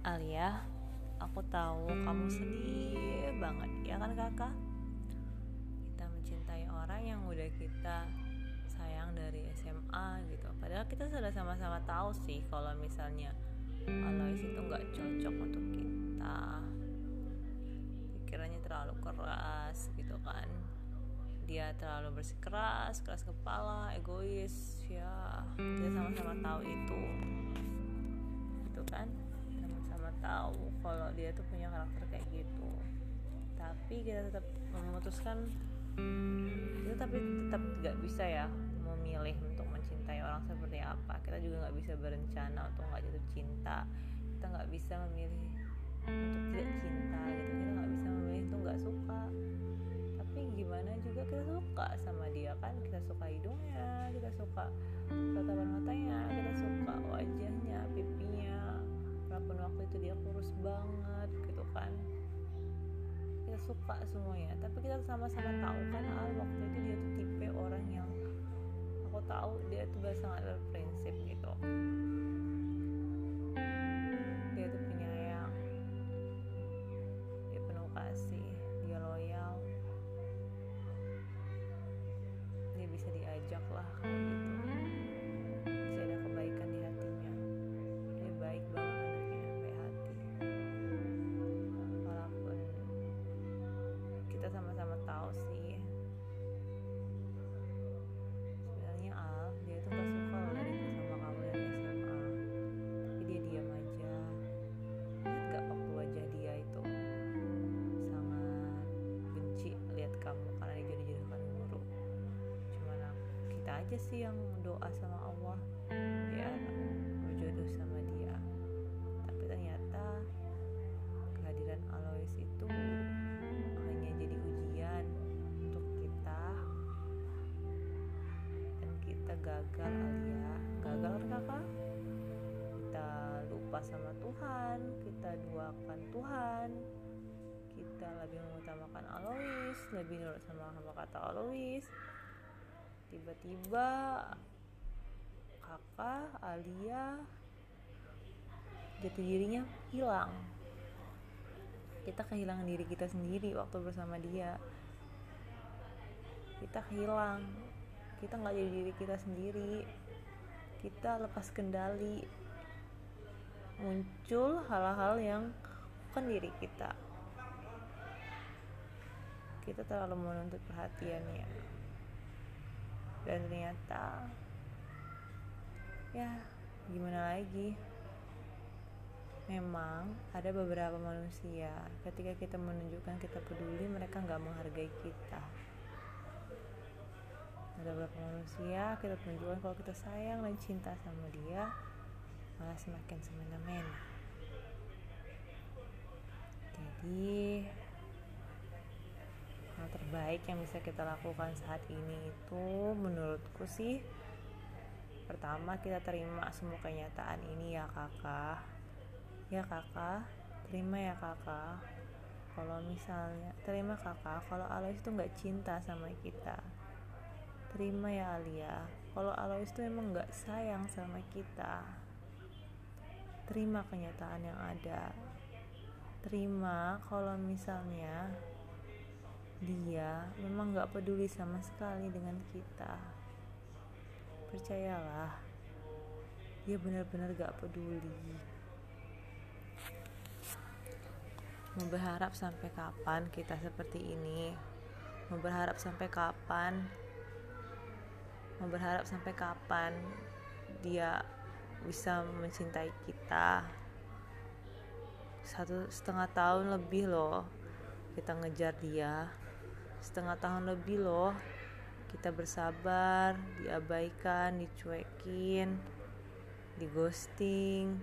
Alia, aku tahu kamu sedih banget, ya kan kakak? Kita mencintai orang yang udah kita sayang dari SMA gitu. Padahal kita sudah sama-sama tahu sih kalau misalnya Alois itu nggak cocok untuk kita. Pikirannya terlalu keras gitu kan. Dia terlalu bersikeras, keras kepala, egois. Ya, kita sama-sama tahu itu. Gitu kan? Kalau dia tuh punya karakter kayak gitu. Tapi kita tetap memutuskan kita tapi tetap nggak bisa ya memilih untuk mencintai orang seperti apa. Kita juga nggak bisa berencana untuk nggak jatuh cinta. Kita nggak bisa memilih untuk tidak cinta gitu. Kita nggak bisa memilih untuk nggak suka. Tapi gimana juga kita suka sama dia kan? Kita suka hidungnya kita suka tatapan matanya kita suka wajahnya pipinya walaupun waktu itu dia kurus banget gitu kan. Kita suka semuanya tapi kita sama-sama tahu kan waktu itu dia tuh tipe orang yang aku tahu dia tuh sangat aja sih yang doa sama Allah. Biar berjodoh sama dia. Tapi ternyata kehadiran Alois itu hanya jadi ujian untuk kita. Dan kita gagal Alia. Gagal kakak kita lupa sama Tuhan kita duakan Tuhan. Kita lebih mengutamakan Alois lebih nurut sama sama kata Alois tiba-tiba kakak Alia jati dirinya hilang. Kita kehilangan diri kita sendiri waktu bersama dia. Kita hilang. Kita nggak jadi diri kita sendiri. Kita lepas kendali. Muncul hal-hal yang bukan diri kita. Kita terlalu menuntut perhatiannya dan ternyata ya gimana lagi? Memang ada beberapa manusia ketika kita menunjukkan kita peduli mereka nggak menghargai kita. Ada beberapa manusia kita tunjukkan kalau kita sayang dan cinta sama dia malah semakin semena-mena. Jadi terbaik yang bisa kita lakukan saat ini itu menurutku sih pertama kita terima semua kenyataan ini ya kakak. Ya kakak. Terima ya kakak. Kalau misalnya terima kakak. Kalau Alois itu nggak cinta sama kita terima ya Alia. Kalau Alois itu emang nggak sayang sama kita terima kenyataan yang ada. Terima kalau misalnya dia memang nggak peduli sama sekali dengan kita. Percayalah dia benar-benar gak peduli. Mau berharap sampai kapan kita seperti ini? Mau berharap sampai kapan? Mau berharap sampai kapan dia bisa mencintai kita? Satu setengah tahun lebih loh kita ngejar dia setengah tahun lebih loh. Kita bersabar diabaikan dicuekin digosting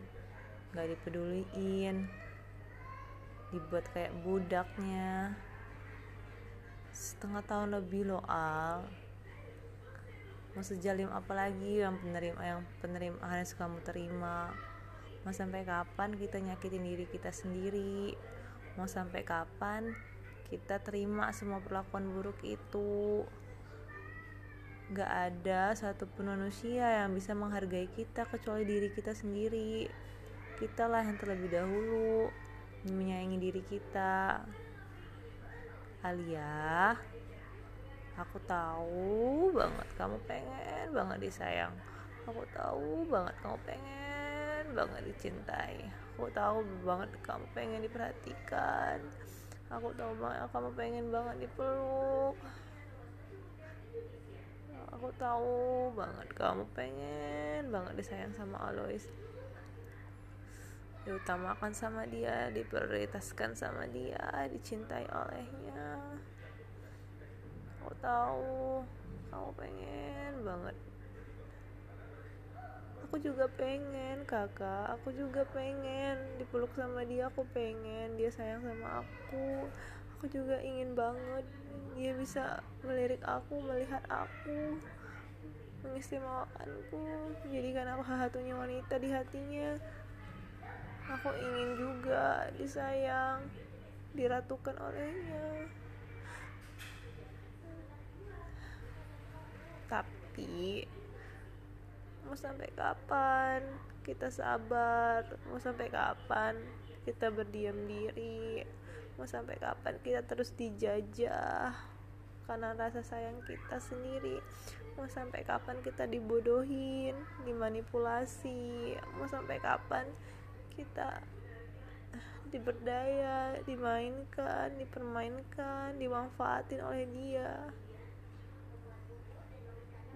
nggak dipeduliin dibuat kayak budaknya. Setengah tahun lebih loh al. Mau sejalim apa lagi yang penerima yang penerima harus kamu terima? Mau sampai kapan kita nyakitin diri kita sendiri? Mau sampai kapan kita terima semua perlakuan buruk itu. Gak ada satupun manusia yang bisa menghargai kita kecuali diri kita sendiri. Kita lah yang terlebih dahulu menyayangi diri kita. Alia aku tahu banget kamu pengen banget disayang. Aku tahu banget kamu pengen banget dicintai. Aku tahu banget kamu pengen diperhatikan aku tahu banget kamu pengen banget dipeluk. Aku tahu banget kamu pengen banget disayang sama Alois. Diutamakan sama dia diprioritaskan sama dia dicintai olehnya. Aku tahu kamu pengen banget aku juga pengen kakak. Aku juga pengen. Dipeluk sama dia aku pengen. Dia sayang sama aku. Aku juga ingin banget dia bisa melirik aku melihat aku mengistimewakanku menjadikan aku satunya wanita di hatinya. Aku ingin juga disayang diratukan olehnya. Tapi mau sampai kapan? Kita sabar. Mau sampai kapan? Kita berdiam diri. Mau sampai kapan kita terus dijajah? Karena rasa sayang kita sendiri. Mau sampai kapan kita dibodohin dimanipulasi? Mau sampai kapan kita diberdaya, dimainkan, dipermainkan, dimanfaatin oleh dia.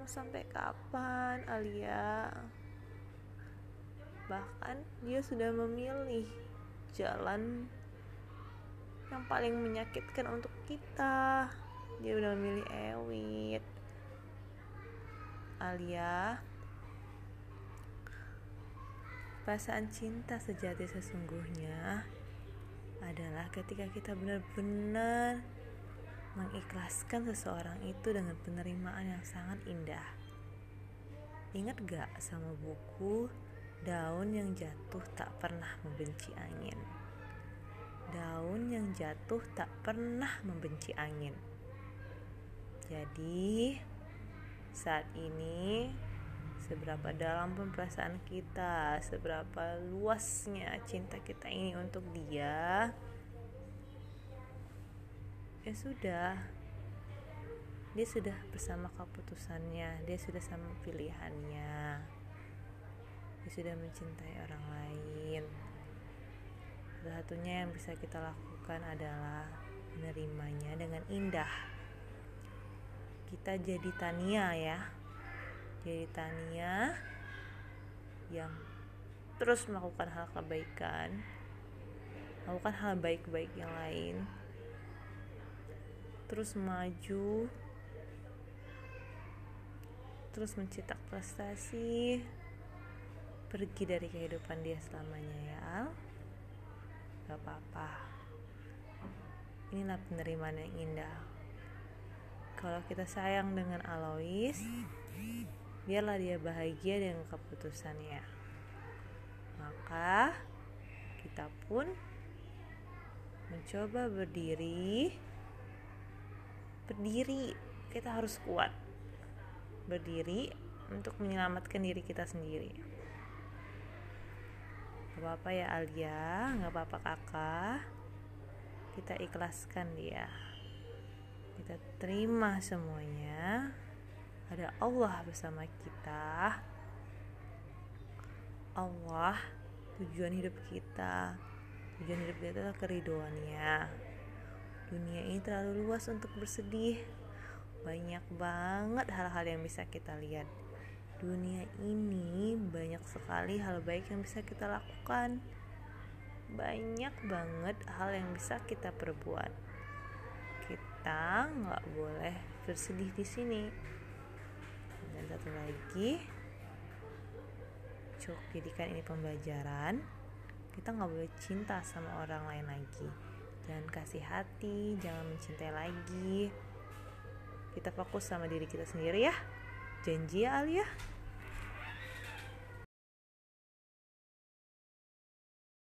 Mau sampai kapan Alia? Bahkan dia sudah memilih jalan yang paling menyakitkan untuk kita. Dia udah memilih Ewit. Alia, Perasaan cinta sejati sesungguhnya adalah ketika kita benar-benar mengikhlaskan seseorang itu dengan penerimaan yang sangat indah. Ingat gak sama buku Daun yang jatuh tak pernah membenci angin? Daun yang jatuh tak pernah membenci angin. Jadi, saat ini seberapa dalam perasaan kita, seberapa luasnya cinta kita ini untuk dia, ya sudah, dia sudah bersama keputusannya, dia sudah sama pilihannya, dia sudah mencintai orang lain. Satu-satunya yang bisa kita lakukan adalah menerimanya dengan indah. Kita jadi Tania ya. Jadi Tania yang terus melakukan hal kebaikan. Melakukan hal baik-baik yang lain terus maju terus mencetak prestasi pergi dari kehidupan dia selamanya ya Al. Gak apa-apa. Inilah penerimaan yang indah. Kalau kita sayang dengan Alois biarlah dia bahagia dengan keputusannya. Maka kita pun mencoba berdiri berdiri. Kita harus kuat berdiri untuk menyelamatkan diri kita sendiri. Gak apa-apa ya Alia. Gak apa-apa kakak. Kita ikhlaskan dia. Kita terima semuanya. Ada Allah bersama kita. Allah tujuan hidup kita. Tujuan hidup kita adalah keridoannya dunia ini terlalu luas untuk bersedih. Banyak banget hal-hal yang bisa kita lihat. Dunia ini banyak sekali hal baik yang bisa kita lakukan. Banyak banget hal yang bisa kita perbuat. Kita nggak boleh bersedih di sini. Dan satu lagi cukup jadikan ini pembelajaran. Kita nggak boleh cinta sama orang lain lagi jangan kasih hati jangan mencintai lagi. Kita fokus sama diri kita sendiri ya. Janji ya Alia